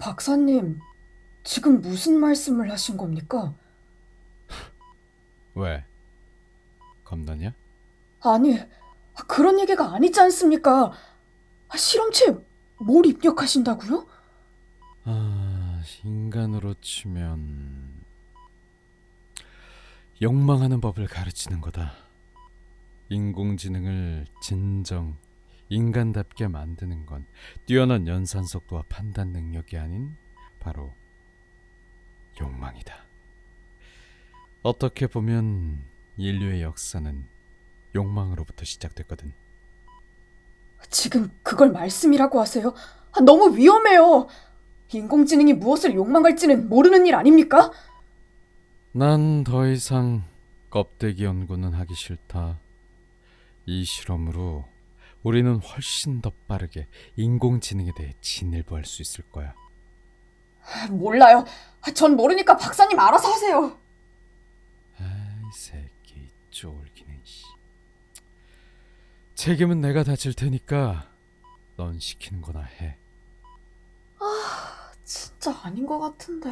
박사님, 지금 무슨 말씀을 하신 겁니까? 왜? 겁나냐? 아니, 그런 얘기가 아니지 않습니까? 실험체에 뭘 입력하신다고요? 아, 인간으로 치면 욕망하는 법을 가르치는 거다. 인공지능을 진정 인간답게 만드는 건 뛰어난 연산 속도와 판단 능력이 아닌 바로 욕망이다. 어떻게 보면 인류의 역사는 욕망으로부터 시작됐거든. 지금 그걸 말씀이라고 하세요? 아, 너무 위험해요. 인공지능이 무엇을 욕망할지는 모르는 일 아닙니까? 난 더 이상 껍데기 연구는 하기 싫다. 이 실험으로 우리는 훨씬 더 빠르게 인공지능에 대해 진일보할 수 있을 거야. 아, 몰라요. 전 모르니까 박사님 알아서 하세요. 아이 새끼 쫄기는 씨. 책임은 내가 다질 테니까 넌 시키는 거나 해. 진짜 아닌 것 같은데.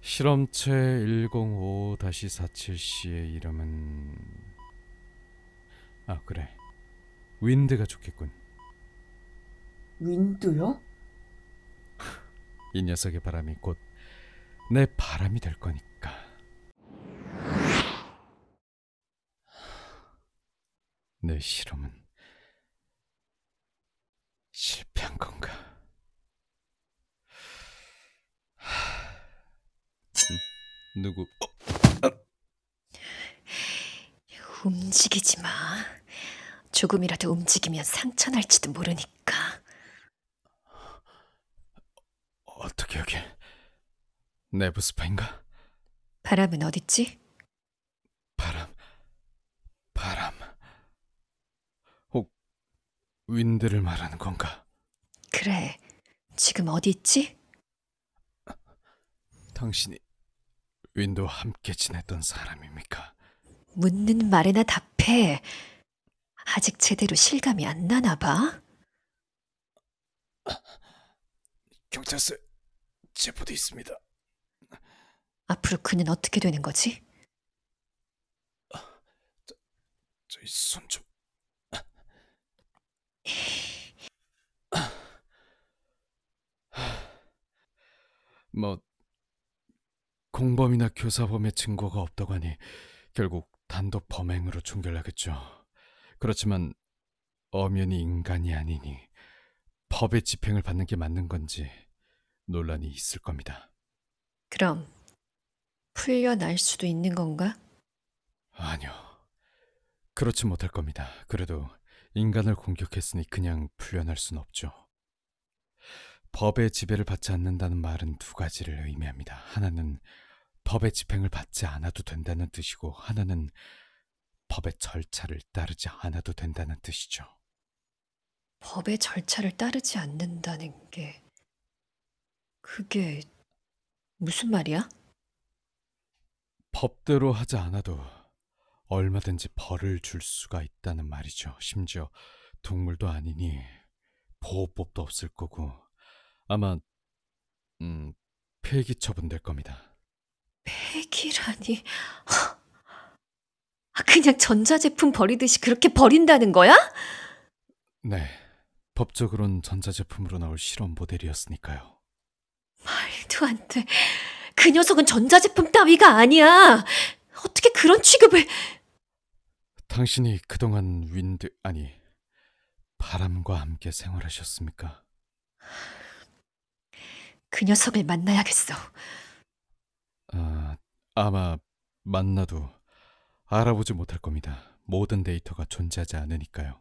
실험체 105-47C의 이름은 아 그래 윈드가 좋겠군. 윈드요? 이 녀석의 바람이 곧 내 바람이 될 거니까. 내 실험은 실패한 건가? 하... 음, 누구? 어, 움직이지 마. 조금이라도 움직이면 상처 날지도 모르니까. 어떻게 여기? 내부 스파인가? 바람은 어딨지? 바람, 바람. 혹 윈드를 말하는 건가? 그래. 지금 어디 있지? 당신이 윈도와 함께 지냈던 사람입니까? 묻는 말에나 답해. 아직 제대로 실감이 안 나나 봐. 경찰서 제보돼 있습니다. 앞으로 그는 어떻게 되는 거지? 저희 손 좀. 뭐 공범이나 교사범의 증거가 없다고 하니 결국 단독 범행으로 종결하겠죠. 그렇지만 엄연히 인간이 아니니 법의 집행을 받는 게 맞는 건지 논란이 있을 겁니다. 그럼 풀려날 수도 있는 건가? 아니요. 그렇지 못할 겁니다. 그래도 인간을 공격했으니 그냥 풀려날 순 없죠. 법의 지배를 받지 않는다는 말은 두 가지를 의미합니다. 하나는 법의 집행을 받지 않아도 된다는 뜻이고, 하나는 법의 절차를 따르지 않아도 된다는 뜻이죠. 법의 절차를 따르지 않는다는 게 그게 무슨 말이야? 법대로 하지 않아도 얼마든지 벌을 줄 수가 있다는 말이죠. 심지어 동물도 아니니 보호법도 없을 거고 아마 음, 폐기 처분될 겁니다. 폐기라니. 아, 그냥 전자제품 버리듯이 그렇게 버린다는 거야? 네, 법적으론 전자제품으로 나올 실험 모델이었으니까요. 말도 안 돼. 그 녀석은 전자제품 따위가 아니야. 어떻게 그런 취급을... 당신이 그동안 윈드 아니 바람과 함께 생활하셨습니까? 그 녀석을 만나야겠어. 아, 아마 만나도 알아보지 못할 겁니다. 모든 데이터가 존재하지 않으니까요.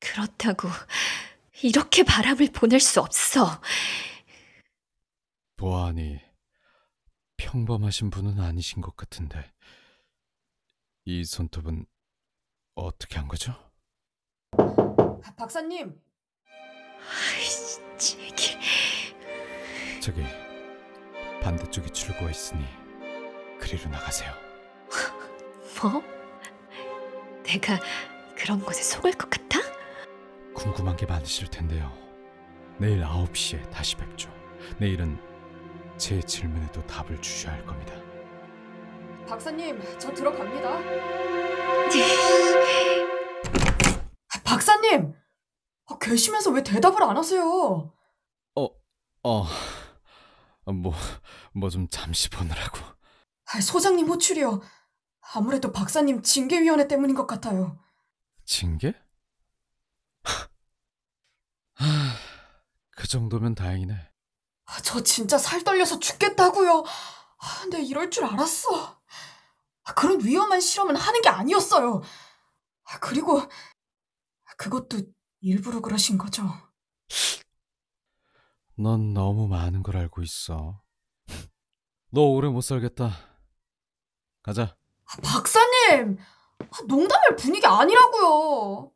그렇다고 이렇게 바람을 보낼 수 없어. 보아하니 평범하신 분은 아니신 것 같은데 이 손톱은 어떻게 한 거죠? 아, 박사님, 아이씨, 제길. 저기 반대쪽에 출구가 있으니 그리로 나가세요. 뭐? 내가 그런 곳에 속을 것 같아? 궁금한 게 많으실 텐데요. 내일 9시에 다시 뵙죠. 내일은 제 질문에도 답을 주셔야 할 겁니다. 박사님, 저 들어갑니다. 박사님! 아, 계시면서 왜 대답을 안 하세요? 어, 뭐, 뭐 좀 잠시 보느라고. 아, 소장님 호출이요. 아무래도 박사님 징계위원회 때문인 것 같아요. 징계? 하, 그 정도면 다행이네. 아, 저 진짜 살 떨려서 죽겠다고요. 아, 내 이럴 줄 알았어. 아, 그런 위험한 실험은 하는 게 아니었어요. 아, 그리고 그것도 일부러 그러신 거죠. 넌 너무 많은 걸 알고 있어. 너 오래 못 살겠다. 가자. 아, 박사님! 아, 농담할 분위기 아니라고요.